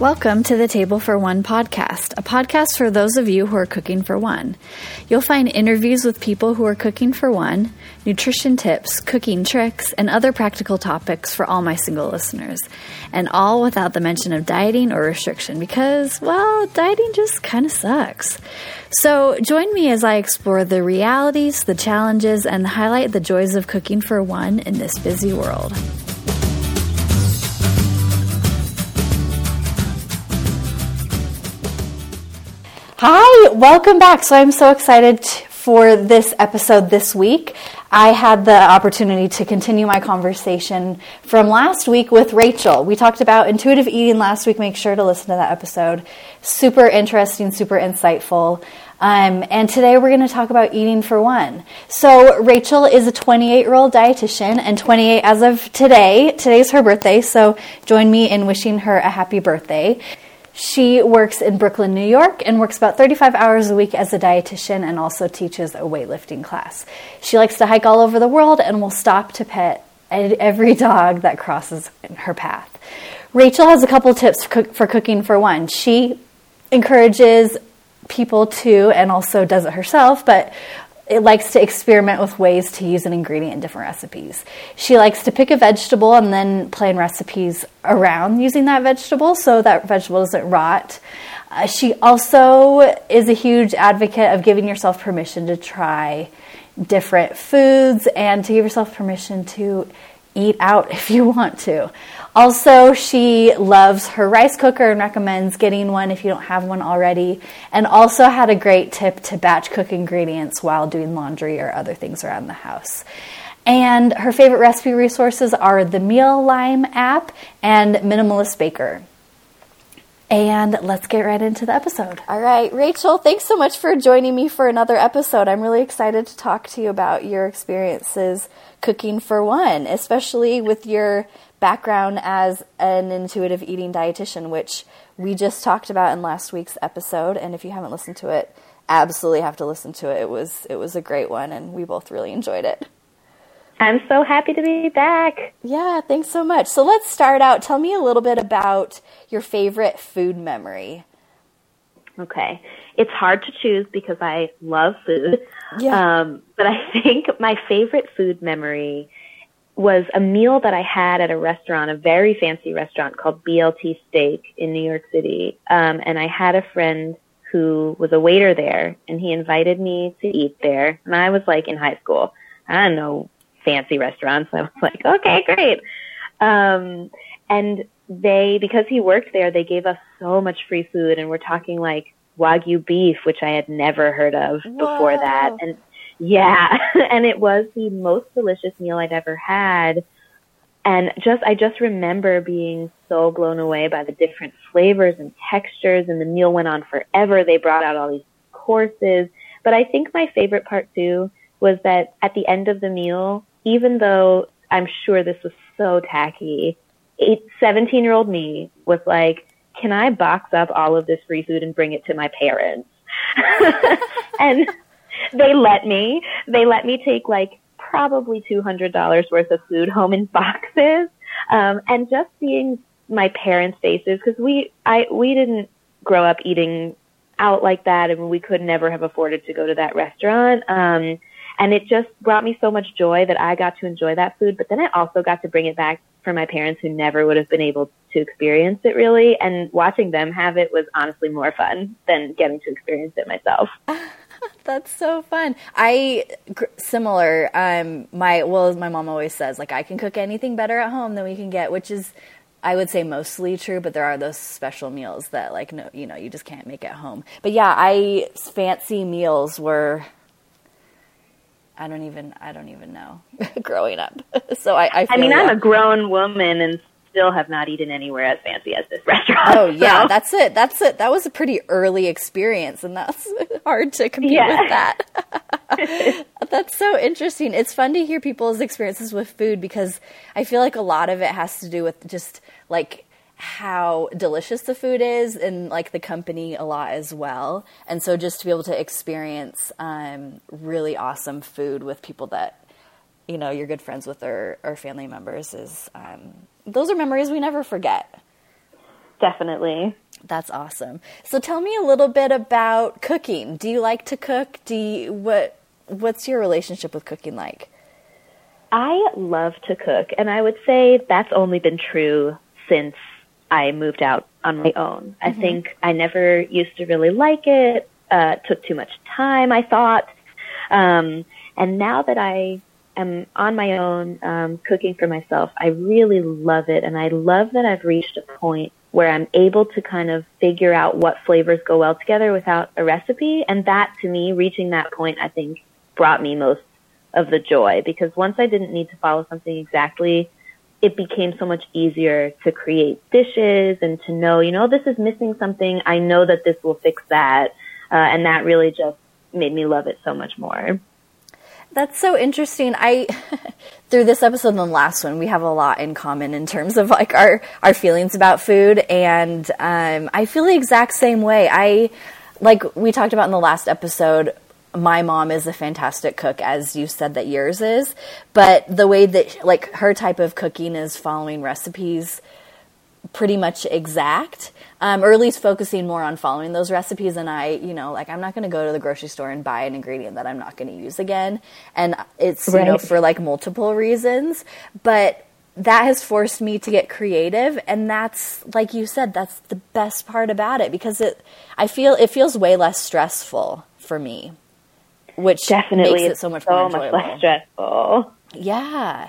Welcome to the Table for One podcast, a podcast for those of you who are cooking for one. You'll find interviews with people who are cooking for one, nutrition tips, cooking tricks, and other practical topics for all my single listeners. And all without the mention of dieting or restriction because, well, dieting just kind of sucks. So join me as I explore the realities, the challenges, and highlight the joys of cooking for one in this busy world. Hi, welcome back. So I'm so excited for this episode this week. I had the opportunity to continue my conversation from last week with Rachel. We talked about intuitive eating last week. Make sure to listen to that episode. Super interesting, super insightful. Um, and today we're going to talk about eating for one. So Rachel is a 28 year old dietitian and 28 as of today. Today's her birthday, so join me in wishing her a happy birthday. She works in Brooklyn, New York, and works about 35 hours a week as a dietitian and also teaches a weightlifting class. She likes to hike all over the world and will stop to pet every dog that crosses her path. Rachel has a couple tips for cooking for one. She encourages people to, and also does it herself, but it likes to experiment with ways to use an ingredient in different recipes. She likes to pick a vegetable and then plan recipes around using that vegetable so that vegetable doesn't rot. Uh, she also is a huge advocate of giving yourself permission to try different foods and to give yourself permission to eat out if you want to. Also, she loves her rice cooker and recommends getting one if you don't have one already. And also had a great tip to batch cook ingredients while doing laundry or other things around the house. And her favorite recipe resources are the Mealime app and Minimalist Baker. And let's get right into the episode. All right, Rachel, thanks so much for joining me for another episode. I'm really excited to talk to you about your experiences cooking for one, especially with your background as an intuitive eating dietitian, which we just talked about in last week's episode. And if you haven't listened to it, absolutely have to listen to it. It was it was a great one, and we both really enjoyed it. I'm so happy to be back. Yeah, thanks so much. So let's start out. Tell me a little bit about your favorite food memory. Okay. It's hard to choose because I love food. Yeah. Um, but I think my favorite food memory was a meal that I had at a restaurant, a very fancy restaurant called BLT Steak in New York City. Um, and I had a friend who was a waiter there, and he invited me to eat there. And I was like in high school. I don't know fancy restaurants. I was like, okay, great. Um, and they, because he worked there, they gave us so much free food, and we're talking like wagyu beef, which I had never heard of Whoa. before that, and yeah, and it was the most delicious meal I'd ever had. And just, I just remember being so blown away by the different flavors and textures, and the meal went on forever. They brought out all these courses. But I think my favorite part too was that at the end of the meal, even though I'm sure this was so tacky, 17 year old me was like, can I box up all of this free food and bring it to my parents? and they let me. They let me take like probably $200 worth of food home in boxes. Um, and just seeing my parents' faces, because we, I, we didn't grow up eating out like that and we could never have afforded to go to that restaurant. Um, and it just brought me so much joy that I got to enjoy that food. But then I also got to bring it back for my parents who never would have been able to experience it really. And watching them have it was honestly more fun than getting to experience it myself. That's so fun. I similar. Um, my well, as my mom always says, like I can cook anything better at home than we can get, which is, I would say, mostly true. But there are those special meals that, like, no, you know, you just can't make at home. But yeah, I fancy meals were. I don't even. I don't even know. growing up, so I. I, I mean, I'm a grown woman, and still have not eaten anywhere as fancy as this restaurant. Oh yeah, so. that's it. That's it. That was a pretty early experience, and that's hard to compete yeah. with that. that's so interesting. It's fun to hear people's experiences with food because I feel like a lot of it has to do with just like how delicious the food is and like the company a lot as well. And so just to be able to experience um, really awesome food with people that you know you're good friends with or, or family members is um, those are memories we never forget. definitely. That's awesome. So tell me a little bit about cooking. Do you like to cook? Do you, what what's your relationship with cooking like? I love to cook, and I would say that's only been true since I moved out on my own. Mm-hmm. I think I never used to really like it. Uh, it took too much time, I thought. Um, and now that I am on my own, um, cooking for myself, I really love it. And I love that I've reached a point where I'm able to kind of figure out what flavors go well together without a recipe. And that to me, reaching that point, I think brought me most of the joy because once I didn't need to follow something exactly, it became so much easier to create dishes and to know, you know, this is missing something. I know that this will fix that. Uh, and that really just made me love it so much more. That's so interesting. I through this episode and the last one, we have a lot in common in terms of like our our feelings about food, and um, I feel the exact same way. I like we talked about in the last episode. My mom is a fantastic cook, as you said that yours is, but the way that like her type of cooking is following recipes pretty much exact, um, or at least focusing more on following those recipes. And I, you know, like I'm not going to go to the grocery store and buy an ingredient that I'm not going to use again. And it's, right. you know, for like multiple reasons. But that has forced me to get creative. And that's, like you said, that's the best part about it because it, I feel, it feels way less stressful for me, which definitely makes it so much so more enjoyable. Much less stressful. Yeah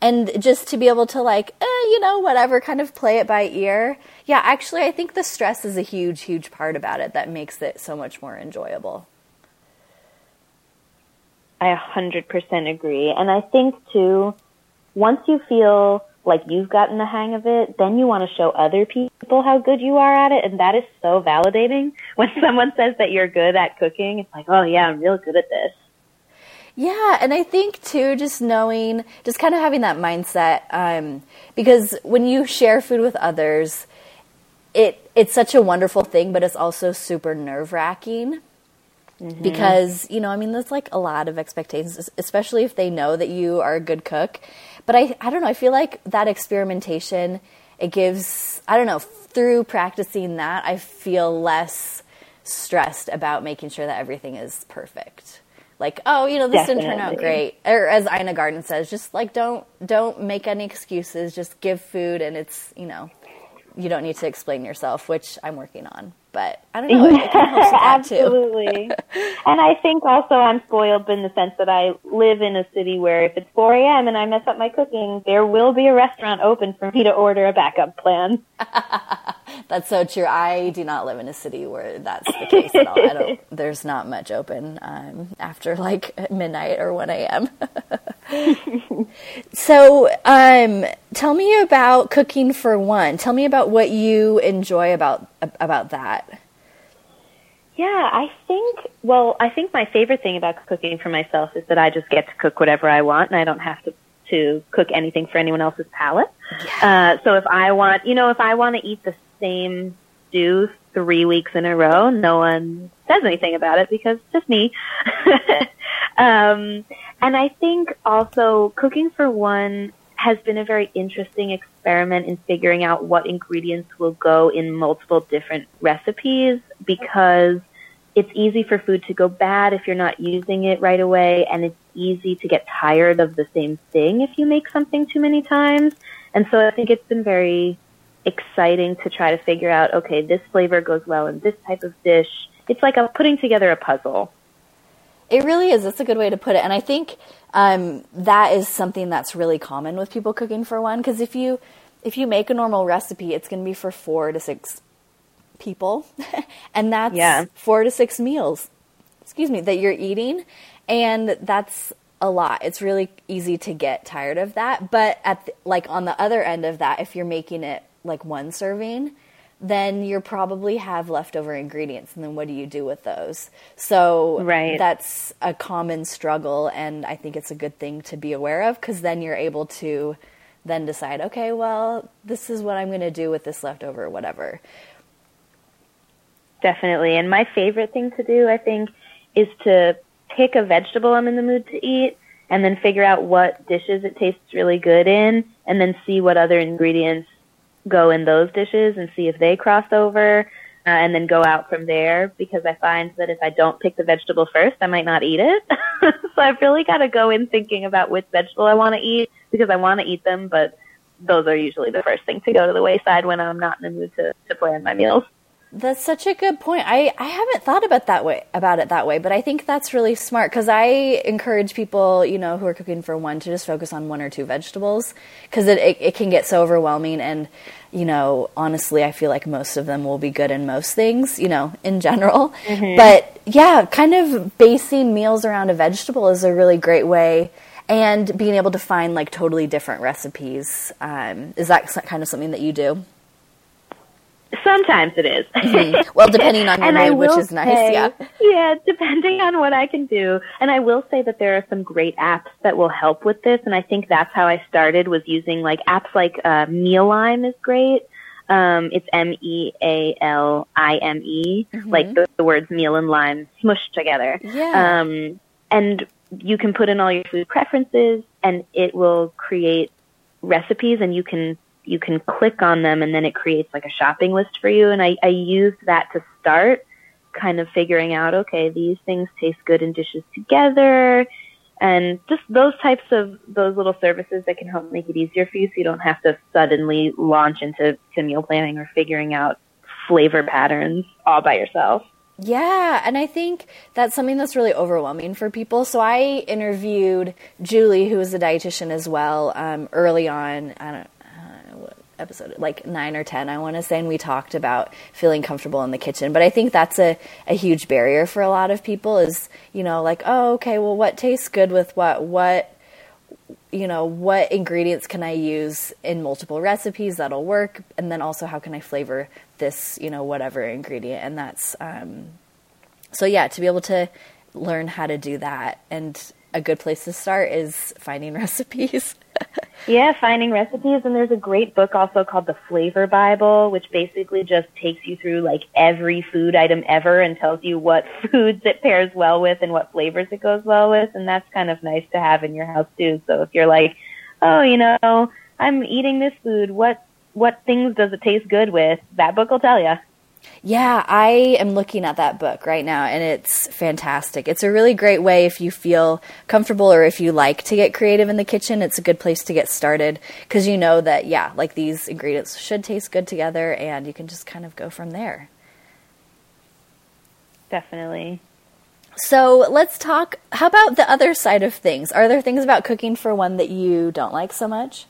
and just to be able to like eh, you know whatever kind of play it by ear. Yeah actually i think the stress is a huge huge part about it that makes it so much more enjoyable. I 100% agree. And i think too once you feel like you've gotten the hang of it then you want to show other people how good you are at it and that is so validating. When someone says that you're good at cooking it's like oh yeah i'm real good at this yeah, and I think too, just knowing, just kind of having that mindset, um, because when you share food with others, it it's such a wonderful thing, but it's also super nerve wracking. Mm-hmm. Because you know, I mean, there's like a lot of expectations, especially if they know that you are a good cook. But I, I don't know. I feel like that experimentation, it gives. I don't know. Through practicing that, I feel less stressed about making sure that everything is perfect like oh you know this Definitely. didn't turn out great. Or as ina garten says just like don't don't make any excuses. Just give food and it's you know you don't need to explain yourself which i'm working on but i don't know absolutely and i think also i'm spoiled in the sense that i live in a city where if it's 4 a.m and i mess up my cooking there will be a restaurant open for me to order a backup plan That's so true. I do not live in a city where that's the case at all. I don't, there's not much open um, after like midnight or 1 a.m. so, um, tell me about cooking for one. Tell me about what you enjoy about about that. Yeah, I think, well, I think my favorite thing about cooking for myself is that I just get to cook whatever I want and I don't have to to cook anything for anyone else's palate. Yeah. Uh, so if I want, you know, if I want to eat the same stew three weeks in a row. No one says anything about it because it's just me. um, and I think also cooking for one has been a very interesting experiment in figuring out what ingredients will go in multiple different recipes because it's easy for food to go bad if you're not using it right away and it's easy to get tired of the same thing if you make something too many times. And so I think it's been very exciting to try to figure out, okay, this flavor goes well in this type of dish. It's like a putting together a puzzle. It really is. That's a good way to put it. And I think um, that is something that's really common with people cooking for one. Because if you if you make a normal recipe, it's going to be for four to six people, and that's yeah. four to six meals. Excuse me, that you're eating, and that's a lot. It's really easy to get tired of that. But at the, like on the other end of that, if you're making it like one serving, then you probably have leftover ingredients and then what do you do with those? So right. that's a common struggle and i think it's a good thing to be aware of because then you're able to then decide okay well this is what i'm going to do with this leftover whatever. Definitely. And my favorite thing to do i think is to pick a vegetable i'm in the mood to eat and then figure out what dishes it tastes really good in and then see what other ingredients go in those dishes and see if they cross over uh, and then go out from there because I find that if I don't pick the vegetable first, I might not eat it. so I've really got to go in thinking about which vegetable I want to eat because I want to eat them, but those are usually the first thing to go to the wayside when I'm not in the mood to, to plan my meals. That's such a good point. I, I haven't thought about that way about it that way, but I think that's really smart because I encourage people, you know, who are cooking for one to just focus on one or two vegetables because it, it, it can get so overwhelming and you know, honestly, I feel like most of them will be good in most things, you know, in general. Mm-hmm. But yeah, kind of basing meals around a vegetable is a really great way. And being able to find like totally different recipes. Um, is that kind of something that you do? Sometimes it is. mm-hmm. Well, depending on your mood, which is nice. Say, yeah. Yeah, depending on what I can do. And I will say that there are some great apps that will help with this. And I think that's how I started was using like apps like uh, Mealime is great. Um, it's M E A L I M E, mm-hmm. like the, the, words meal and lime smushed together. Yeah. Um, and you can put in all your food preferences, and it will create recipes, and you can you can click on them and then it creates like a shopping list for you. And I, I used that to start kind of figuring out, okay, these things taste good in dishes together. And just those types of those little services that can help make it easier for you so you don't have to suddenly launch into to meal planning or figuring out flavor patterns all by yourself. Yeah, and I think that's something that's really overwhelming for people. So I interviewed Julie, who is a dietitian as well, um, early on. I don't episode like nine or ten i want to say and we talked about feeling comfortable in the kitchen. But i think that's a, a huge barrier for a lot of people is you know like oh okay well what tastes good with what what you know what ingredients can i use in multiple recipes that'll work? And then also how can i flavor this you know whatever ingredient? And that's um, so yeah to be able to learn how to do that and a good place to start is finding recipes yeah, finding recipes. And there's a great book also called The Flavor Bible, which basically just takes you through like every food item ever and tells you what foods it pairs well with and what flavors it goes well with. And that's kind of nice to have in your house too. So if you're like, oh, you know, I'm eating this food, what what things does it taste good with? That book will tell you. Yeah, I am looking at that book right now and it's fantastic. It's a really great way if you feel comfortable or if you like to get creative in the kitchen, it's a good place to get started because you know that, yeah, like these ingredients should taste good together and you can just kind of go from there. Definitely. So let's talk. How about the other side of things? Are there things about cooking for one that you don't like so much?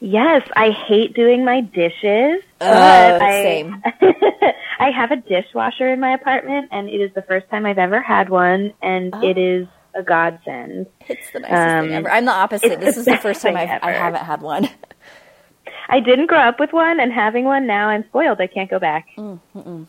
Yes, I hate doing my dishes. Uh, I, same. I have a dishwasher in my apartment, and it is the first time I've ever had one, and oh. it is a godsend. It's the nicest um, thing ever. I'm the opposite. This the is the first time I've, I haven't had one. I didn't grow up with one, and having one now, I'm spoiled. I can't go back. Mm,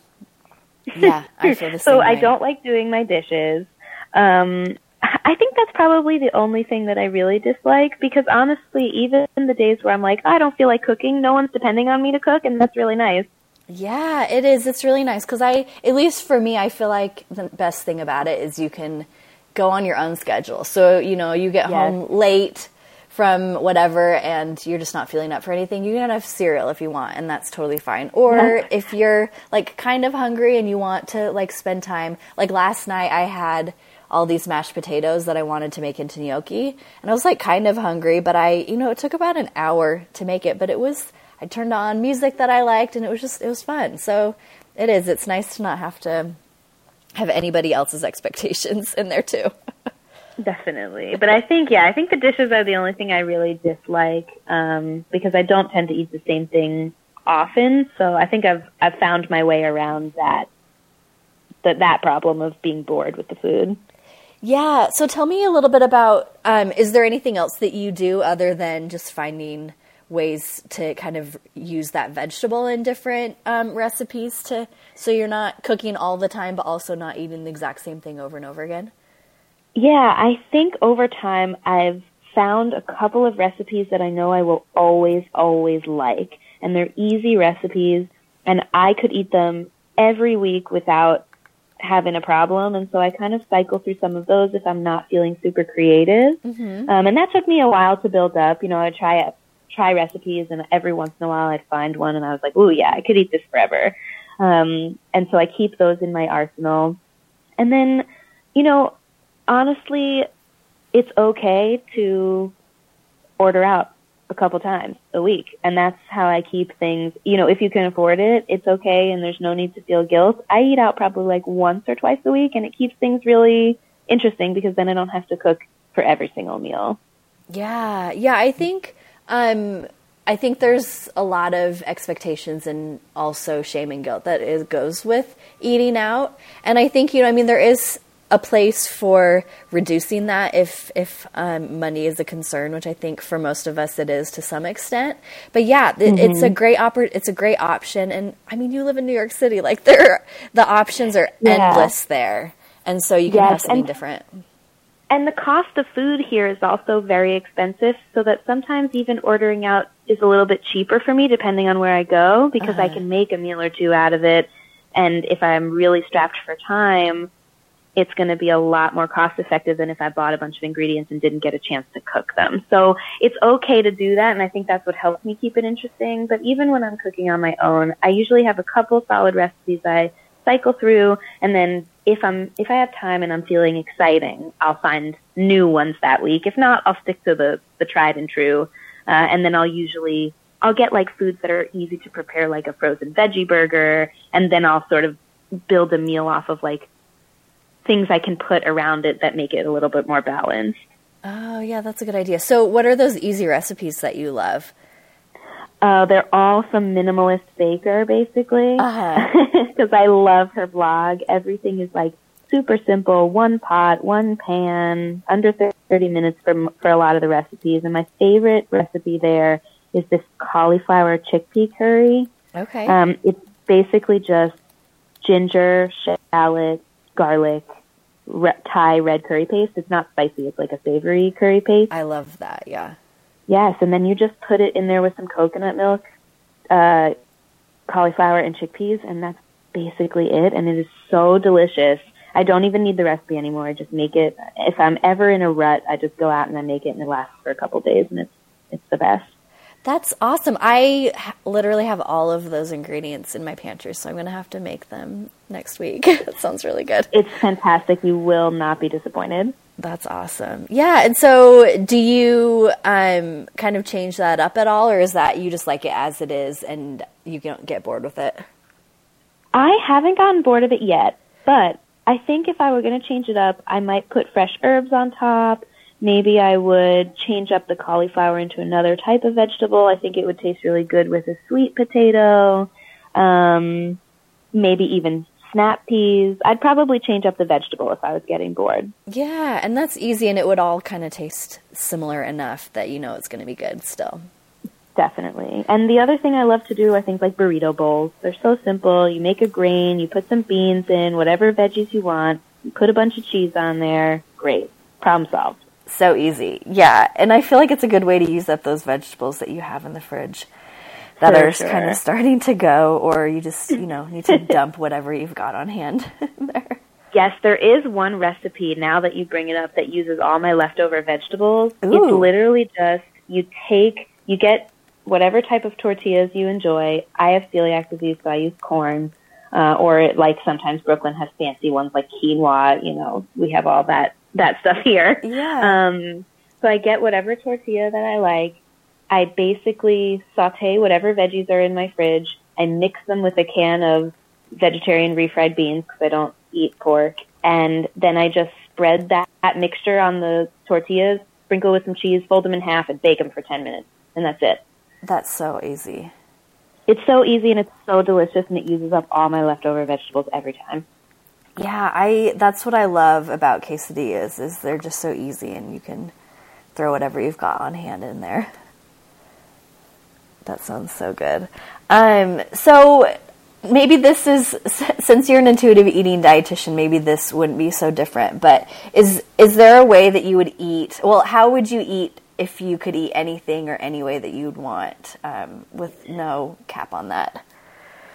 yeah, I feel the same. so way. I don't like doing my dishes. Um, I think that's probably the only thing that I really dislike because honestly, even in the days where I'm like, I don't feel like cooking, no one's depending on me to cook, and that's really nice. Yeah, it is. It's really nice because I, at least for me, I feel like the best thing about it is you can go on your own schedule. So, you know, you get yes. home late from whatever and you're just not feeling up for anything, you can have cereal if you want, and that's totally fine. Or if you're like kind of hungry and you want to like spend time, like last night I had all these mashed potatoes that I wanted to make into gnocchi. And I was like kind of hungry, but I, you know, it took about an hour to make it, but it was, I turned on music that I liked and it was just, it was fun. So it is, it's nice to not have to have anybody else's expectations in there too. Definitely. But I think, yeah, I think the dishes are the only thing I really dislike um, because I don't tend to eat the same thing often. So I think I've I've found my way around that that that problem of being bored with the food. Yeah. So tell me a little bit about um, is there anything else that you do other than just finding ways to kind of use that vegetable in different um, recipes to so you're not cooking all the time but also not eating the exact same thing over and over again? Yeah, I think over time I've found a couple of recipes that I know I will always, always like. And they're easy recipes, and I could eat them every week without having a problem. And so I kind of cycle through some of those if I'm not feeling super creative. Mm-hmm. Um, and that took me a while to build up. You know, I try try recipes, and every once in a while I'd find one, and I was like, "Oh yeah, I could eat this forever." Um, and so I keep those in my arsenal. And then, you know, honestly, it's okay to order out a couple times a week. And that's how I keep things, you know, if you can afford it, it's okay and there's no need to feel guilt. I eat out probably like once or twice a week and it keeps things really interesting because then I don't have to cook for every single meal. Yeah. Yeah. I think, um, I think there's a lot of expectations and also shame and guilt that is, goes with eating out. And I think, you know, I mean, there is a place for reducing that if if um, money is a concern, which I think for most of us it is to some extent. But yeah, mm-hmm. it's a great oppor- It's a great option, and I mean, you live in New York City, like there, the options are yeah. endless there, and so you can yes, have something and, different. And the cost of food here is also very expensive, so that sometimes even ordering out is a little bit cheaper for me, depending on where I go, because uh-huh. I can make a meal or two out of it. And if I'm really strapped for time, it's going to be a lot more cost effective than if I bought a bunch of ingredients and didn't get a chance to cook them. So it's okay to do that, and I think that's what helps me keep it interesting. But even when I'm cooking on my own, I usually have a couple solid recipes I cycle through, and then if I'm if I have time and I'm feeling exciting, I'll find new ones that week. If not, I'll stick to the the tried and true, uh, and then I'll usually I'll get like foods that are easy to prepare, like a frozen veggie burger, and then I'll sort of build a meal off of like things I can put around it that make it a little bit more balanced. Oh, yeah, that's a good idea. So, what are those easy recipes that you love? Uh, they're all from Minimalist Baker, basically. Because uh-huh. I love her blog. Everything is like super simple one pot, one pan, under 30 minutes for, for a lot of the recipes. And my favorite recipe there is this cauliflower chickpea curry. Okay. Um, it's basically just ginger, shallot, garlic, re- Thai red curry paste. It's not spicy. It's like a savory curry paste. I love that. Yeah. Yes, and then you just put it in there with some coconut milk, uh, cauliflower, and chickpeas, and that's basically it. And it is so delicious. I don't even need the recipe anymore. I just make it. If I'm ever in a rut, I just go out and I make it, and it lasts for a couple days, and it's it's the best. That's awesome. I ha- literally have all of those ingredients in my pantry, so I'm going to have to make them next week. that sounds really good. It's fantastic. You will not be disappointed. That's awesome. Yeah. And so, do you um, kind of change that up at all, or is that you just like it as it is and you don't get bored with it? I haven't gotten bored of it yet, but I think if I were going to change it up, I might put fresh herbs on top Maybe I would change up the cauliflower into another type of vegetable. I think it would taste really good with a sweet potato. Um, maybe even snap peas. I'd probably change up the vegetable if I was getting bored. Yeah, and that's easy, and it would all kind of taste similar enough that you know it's going to be good still. Definitely. And the other thing I love to do, I think, like burrito bowls. They're so simple. You make a grain, you put some beans in, whatever veggies you want, you put a bunch of cheese on there. Great. Problem solved so easy. Yeah, and I feel like it's a good way to use up those vegetables that you have in the fridge that For are sure. kind of starting to go, or you just you know need to dump whatever you've got on hand there. Yes, there is one recipe now that you bring it up that uses all my leftover vegetables. Ooh. It's literally just you take you get whatever type of tortillas you enjoy. I have celiac disease, so I use corn. Uh, or like sometimes Brooklyn has fancy ones like quinoa. You know, we have all that that stuff here. Yeah. Um, so I get whatever tortilla that I like. I basically saute whatever veggies are in my fridge. I mix them with a can of vegetarian refried beans because I don't eat pork. And then I just spread that, that mixture on the tortillas, sprinkle with some cheese, fold them in half, and bake them for 10 minutes. And that's it. That's so easy. It's so easy and it's so delicious, and it uses up all my leftover vegetables every time. Yeah, I that's what I love about quesadillas is they're just so easy and you can throw whatever you've got on hand in there. That sounds so good. Um, so maybe this is since you're an intuitive eating dietitian, maybe this wouldn't be so different. But is is there a way that you would eat? Well, how would you eat if you could eat anything or any way that you'd want, um, with no cap on that?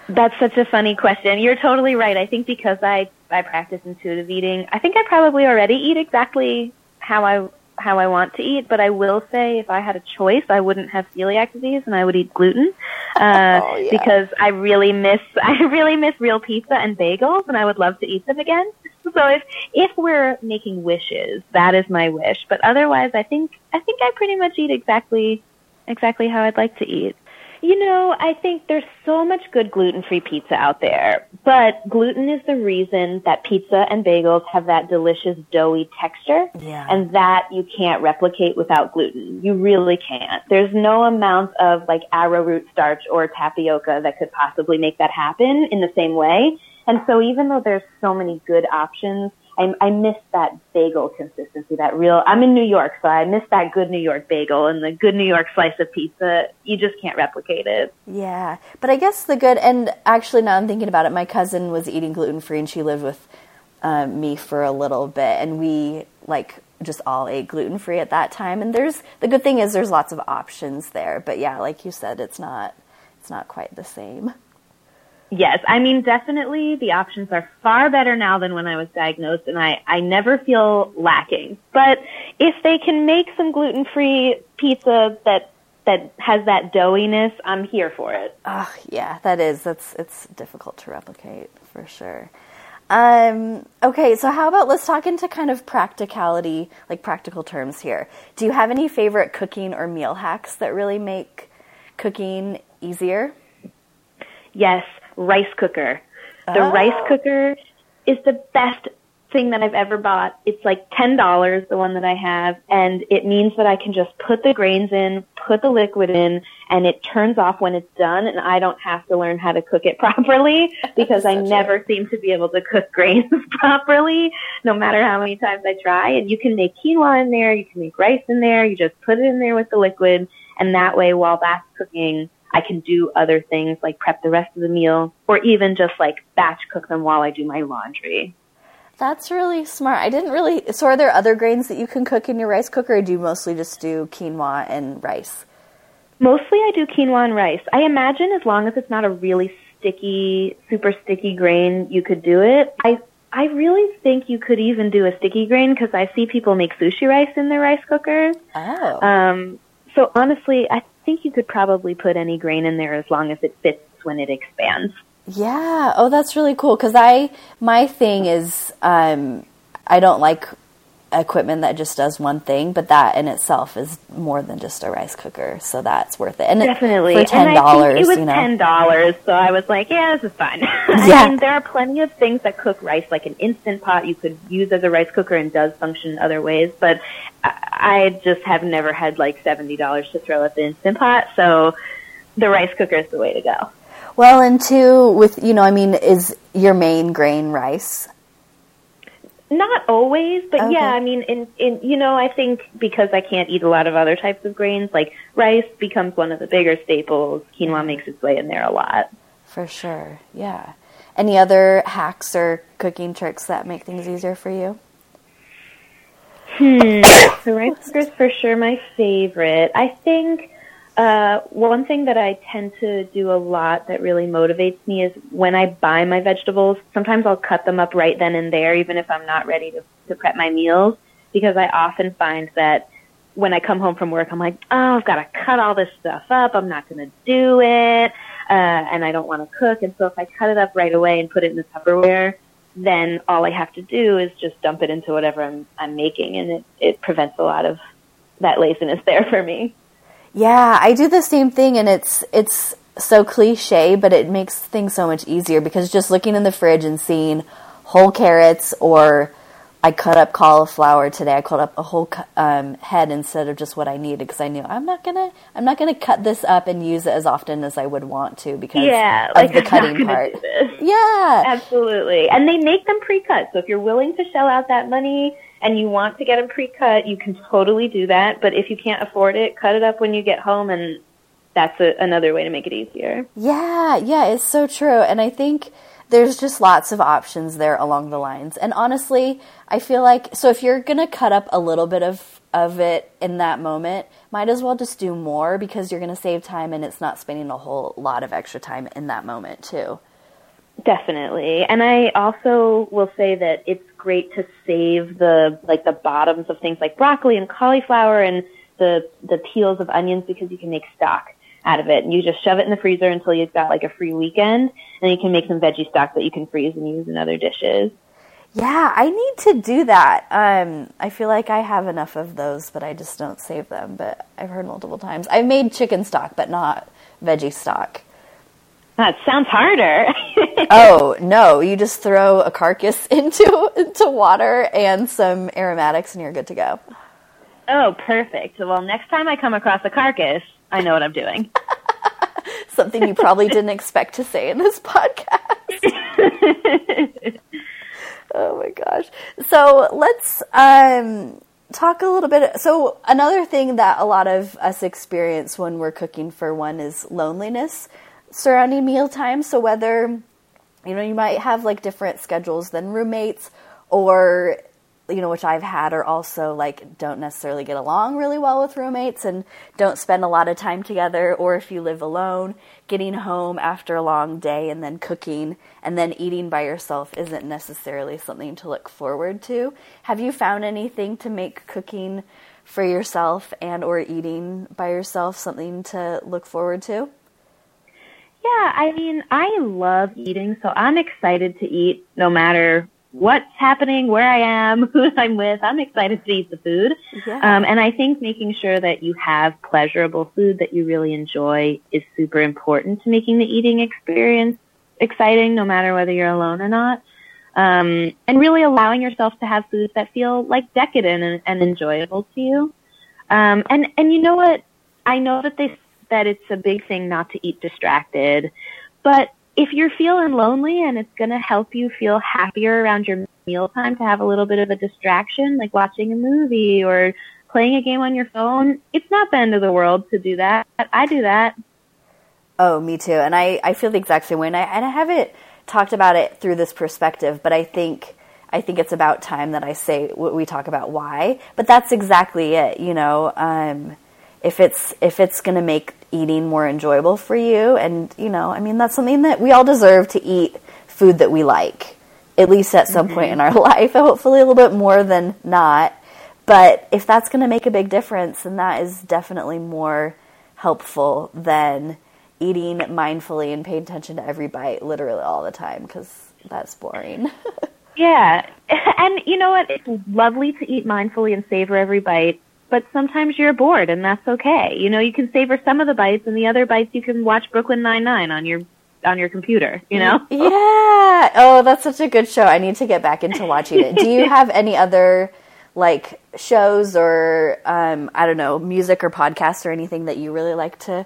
That's such a funny question. You're totally right. I think because I I practice intuitive eating, I think I probably already eat exactly how I how I want to eat, but I will say if I had a choice, I wouldn't have celiac disease and I would eat gluten uh, oh, yeah. because I really miss I really miss real pizza and bagels, and I would love to eat them again. So if if we're making wishes, that is my wish. But otherwise, I think I think I pretty much eat exactly exactly how I'd like to eat. You know, I think there's so much good gluten-free pizza out there, but gluten is the reason that pizza and bagels have that delicious doughy texture, yeah. and that you can't replicate without gluten. You really can't. There's no amount of like arrowroot starch or tapioca that could possibly make that happen in the same way. And so even though there's so many good options, I, I miss that bagel consistency, that real, I'm in New York, so I miss that good New York bagel and the good New York slice of pizza. You just can't replicate it. Yeah. But I guess the good, and actually now I'm thinking about it, my cousin was eating gluten free and she lived with um, me for a little bit and we like just all ate gluten free at that time. And there's, the good thing is there's lots of options there. But yeah, like you said, it's not, it's not quite the same. Yes, I mean definitely the options are far better now than when I was diagnosed and I, I never feel lacking. But if they can make some gluten free pizza that that has that doughiness, I'm here for it. Oh yeah, that is. That's it's difficult to replicate for sure. Um, okay, so how about let's talk into kind of practicality, like practical terms here. Do you have any favorite cooking or meal hacks that really make cooking easier? Yes rice cooker. The oh. rice cooker is the best thing that I've ever bought. It's like $10, the one that I have, and it means that I can just put the grains in, put the liquid in, and it turns off when it's done, and I don't have to learn how to cook it properly because I never seem to be able to cook grains properly, no matter how many times I try. And you can make quinoa in there, you can make rice in there, you just put it in there with the liquid, and that way while that's cooking, I can do other things like prep the rest of the meal or even just like batch cook them while I do my laundry. That's really smart. I didn't really. So, are there other grains that you can cook in your rice cooker, or do you mostly just do quinoa and rice? Mostly, I do quinoa and rice. I imagine as long as it's not a really sticky, super sticky grain, you could do it. I I really think you could even do a sticky grain because I see people make sushi rice in their rice cookers. Oh. Um, so honestly, I think you could probably put any grain in there as long as it fits when it expands. Yeah. Oh, that's really cool. Because I, my thing is, um, I don't like equipment that just does one thing, but that in itself is more than just a rice cooker, so that's worth it. And definitely for ten dollars, it was you know. ten dollars, so I was like, yeah, this is fine. Yeah. I mean, there are plenty of things that cook rice, like an instant pot you could use as a rice cooker and does function in other ways, but I just have never had like seventy dollars to throw at the instant pot, so the rice cooker is the way to go. Well, and two, with you know, I mean, is your main grain rice? Not always, but okay. yeah, I mean, in, in, you know, I think because I can't eat a lot of other types of grains, like rice becomes one of the bigger staples. Quinoa makes its way in there a lot. For sure, yeah. Any other hacks or cooking tricks that make things easier for you? Hmm. the rice cooker is for sure my favorite. I think uh, one thing that I tend to do a lot that really motivates me is when I buy my vegetables, sometimes I'll cut them up right then and there, even if I'm not ready to, to prep my meals, because I often find that when I come home from work, I'm like, oh, I've got to cut all this stuff up. I'm not going to do it. Uh, and I don't want to cook. And so if I cut it up right away and put it in the Tupperware, then all I have to do is just dump it into whatever I'm, I'm making. And it, it prevents a lot of that laziness there for me. Yeah, I do the same thing, and it's it's so cliche, but it makes things so much easier because just looking in the fridge and seeing whole carrots or I cut up cauliflower today. I cut up a whole um, head instead of just what I needed because I knew I'm not gonna I'm not gonna cut this up and use it as often as I would want to because yeah, of like the cutting part. Yeah, absolutely. And they make them pre-cut, so if you're willing to shell out that money and you want to get them pre-cut, you can totally do that. But if you can't afford it, cut it up when you get home, and that's a, another way to make it easier. Yeah, yeah, it's so true. And I think there's just lots of options there along the lines. And honestly, I feel like so if you're gonna cut up a little bit of of it in that moment, might as well just do more because you're gonna save time and it's not spending a whole lot of extra time in that moment too. Definitely. And I also will say that it's great to save the like the bottoms of things like broccoli and cauliflower and the the peels of onions because you can make stock out of it. And you just shove it in the freezer until you've got like a free weekend and you can make some veggie stock that you can freeze and use in other dishes. Yeah, I need to do that. Um, I feel like I have enough of those, but I just don't save them. But I've heard multiple times. I've made chicken stock, but not veggie stock. That sounds harder. oh no! You just throw a carcass into into water and some aromatics, and you're good to go. Oh, perfect. Well, next time I come across a carcass, I know what I'm doing. Something you probably didn't expect to say in this podcast. oh my gosh! So let's um, talk a little bit. So another thing that a lot of us experience when we're cooking for one is loneliness surrounding meal mealtime. So whether you know you might have like different schedules than roommates or you know, which I've had are also like don't necessarily get along really well with roommates and don't spend a lot of time together. Or if you live alone, getting home after a long day and then cooking and then eating by yourself isn't necessarily something to look forward to. Have you found anything to make cooking for yourself and or eating by yourself something to look forward to? Yeah, I mean, I love eating, so I'm excited to eat no matter what's happening, where I am, who I'm with. I'm excited to eat the food. Yeah. Um, and I think making sure that you have pleasurable food that you really enjoy is super important to making the eating experience exciting, no matter whether you're alone or not. Um, and really allowing yourself to have foods that feel like decadent and, and enjoyable to you. Um, and, and you know what? I know that they that it's a big thing not to eat distracted. But if you're feeling lonely and it's going to help you feel happier around your mealtime to have a little bit of a distraction, like watching a movie or playing a game on your phone, it's not the end of the world to do that. I do that. Oh, me too. And I, I feel the exact same way. And I, and I haven't talked about it through this perspective, but I think I think it's about time that I say what we talk about why. But that's exactly it. You know, um, if it's if it's going to make eating more enjoyable for you. And you know i mean that's something that we all deserve to eat food that we like at least at some mm-hmm. point in our life hopefully a little bit more than not. But if that's going to make a big difference then that is definitely more helpful than eating mindfully and paying attention to every bite literally all the time because that's boring. Yeah. And you know what? It's lovely to eat mindfully and savor every bite but sometimes you're bored and that's okay. You know, you can savor some of the bites and the other bites you can watch Brooklyn Nine Nine on your on your computer, you know? Yeah. Oh, that's such a good show. I need to get back into watching it. Do you have any other like shows or um, I don't know, music or podcasts or anything that you really like to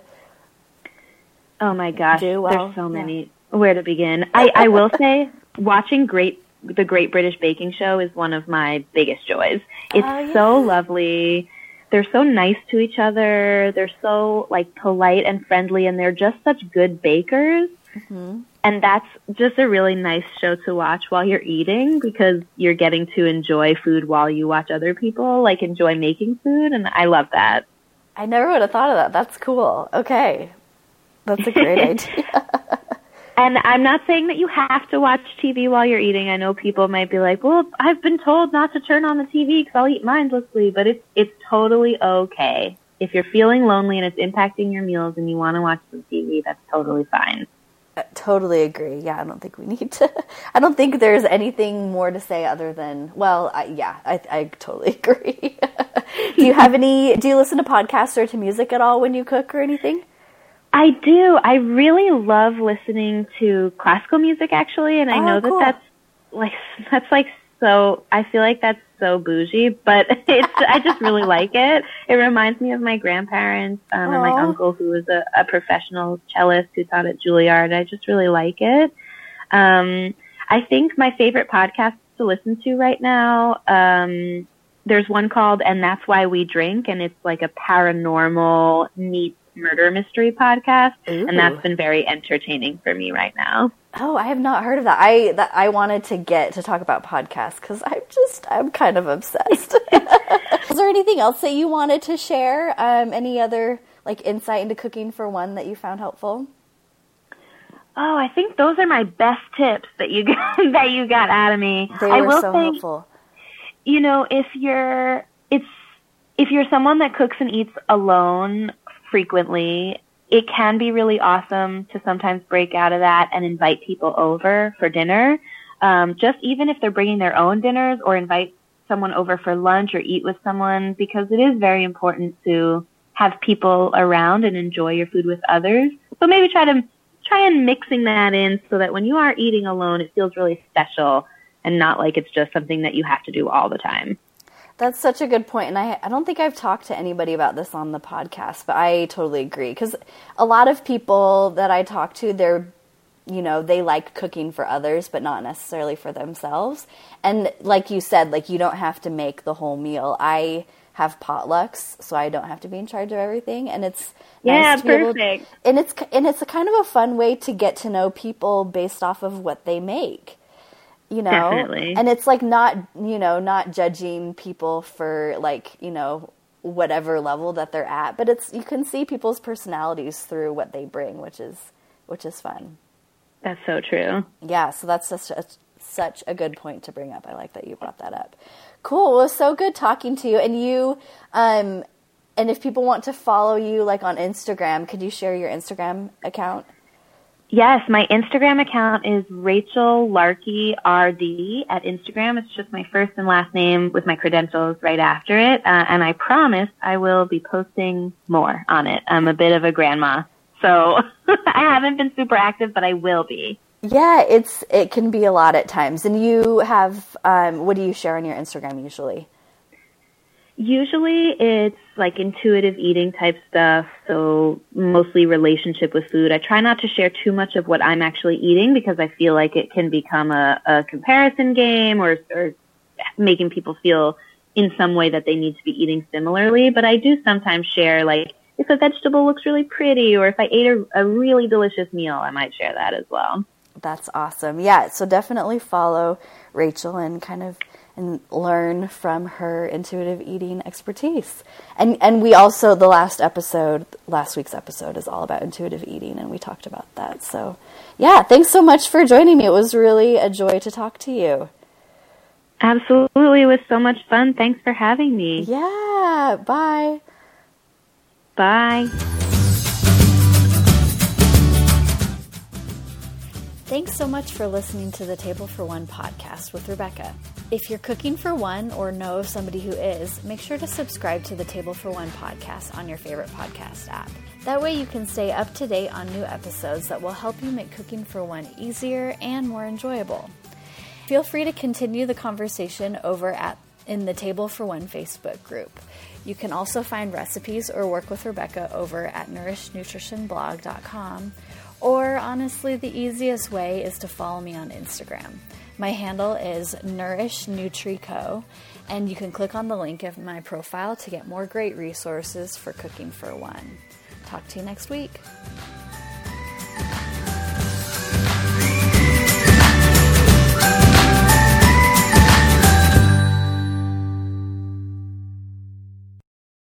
Oh my gosh, do well? there's so many. Where to begin? I, I will say watching great the Great British Baking Show is one of my biggest joys. It's uh, yeah. so lovely. They're so nice to each other. They're so like polite and friendly, and they're just such good bakers. Mm-hmm. And that's just a really nice show to watch while you're eating because you're getting to enjoy food while you watch other people like enjoy making food, and I love that. I never would have thought of that. That's cool. Okay, that's a great idea. And I'm not saying that you have to watch TV while you're eating. I know people might be like, "Well, I've been told not to turn on the TV because I'll eat mindlessly," but it's it's totally okay. If you're feeling lonely and it's impacting your meals and you want to watch some TV, that's totally fine. I totally agree. Yeah, I don't think we need to. I don't think there's anything more to say other than, well, I, yeah, I, I totally agree. do you have any? Do you listen to podcasts or to music at all when you cook or anything? I do. I really love listening to classical music actually, and I oh, know that cool. that's like that's like so. I feel like that's so bougie, but it's. I just really like it. It reminds me of my grandparents um, and my uncle, who was a, a professional cellist who taught at Juilliard. I just really like it. Um, I think my favorite podcast to listen to right now. Um, there's one called "And That's Why We Drink," and it's like a paranormal meets murder mystery podcast, Ooh. and that's been very entertaining for me right now. Oh, I have not heard of that. I that I wanted to get to talk about podcasts because I'm just I'm kind of obsessed. Is there anything else that you wanted to share? Um, any other like insight into cooking for one that you found helpful? Oh, I think those are my best tips that you got, that you got out of me. They I were will so say, helpful. You know, if you're it's if you're someone that cooks and eats alone frequently, it can be really awesome to sometimes break out of that and invite people over for dinner. Um, just even if they're bringing their own dinners or invite someone over for lunch or eat with someone because it is very important to have people around and enjoy your food with others. So maybe try to try and mixing that in so that when you are eating alone, it feels really special and not like it's just something that you have to do all the time. That's such a good point, and I I don't think I've talked to anybody about this on the podcast, but I totally agree because a lot of people that I talk to, they're you know they like cooking for others, but not necessarily for themselves. And like you said, like you don't have to make the whole meal. I have potlucks, so I don't have to be in charge of everything, and it's yeah, nice to perfect. and it's and it's a kind of a fun way to get to know people based off of what they make you know? Definitely. and it's like not you know not judging people for like you know whatever level that they're at but it's you can see people's personalities through what they bring which is which is fun. That's so true. yeah so that's such a, such a good point to bring up. I like that you brought that up. Cool. Well, it was so good talking to you. And you um and if people want to follow you like on instagram could you share your instagram account Yes, my Instagram account is Rachel Larkey RD at Instagram. It's just my first and last name with my credentials right after it. Uh, and I promise I will be posting more on it. I'm a bit of a grandma. So I haven't been super active, but I will be. Yeah, it's it can be a lot at times. And you have um, what do you share on your Instagram usually? Usually it's like intuitive eating type stuff, so mostly relationship with food. I try not to share too much of what I'm actually eating because I feel like it can become a, a comparison game or, or making people feel in some way that they need to be eating similarly. But I do sometimes share like if a vegetable looks really pretty or if I ate a, a really delicious meal, I might share that as well. That's awesome. Yeah, so definitely follow Rachel and kind of and learn from her intuitive eating expertise. And and we also the last episode, last week's episode is all about intuitive eating and we talked about that. So, yeah, thanks so much for joining me. It was really a joy to talk to you. Absolutely. It was so much fun. Thanks for having me. Yeah, bye. Bye. Thanks so much for listening to the Table for One podcast with Rebecca. If you're cooking for one or know somebody who is, make sure to subscribe to the Table for One podcast on your favorite podcast app. That way you can stay up to date on new episodes that will help you make cooking for one easier and more enjoyable. Feel free to continue the conversation over at in the Table for One Facebook group. You can also find recipes or work with Rebecca over at nourishnutritionblog.com or honestly, the easiest way is to follow me on Instagram. My handle is Nourish NutriCo, and you can click on the link of my profile to get more great resources for cooking for one. Talk to you next week.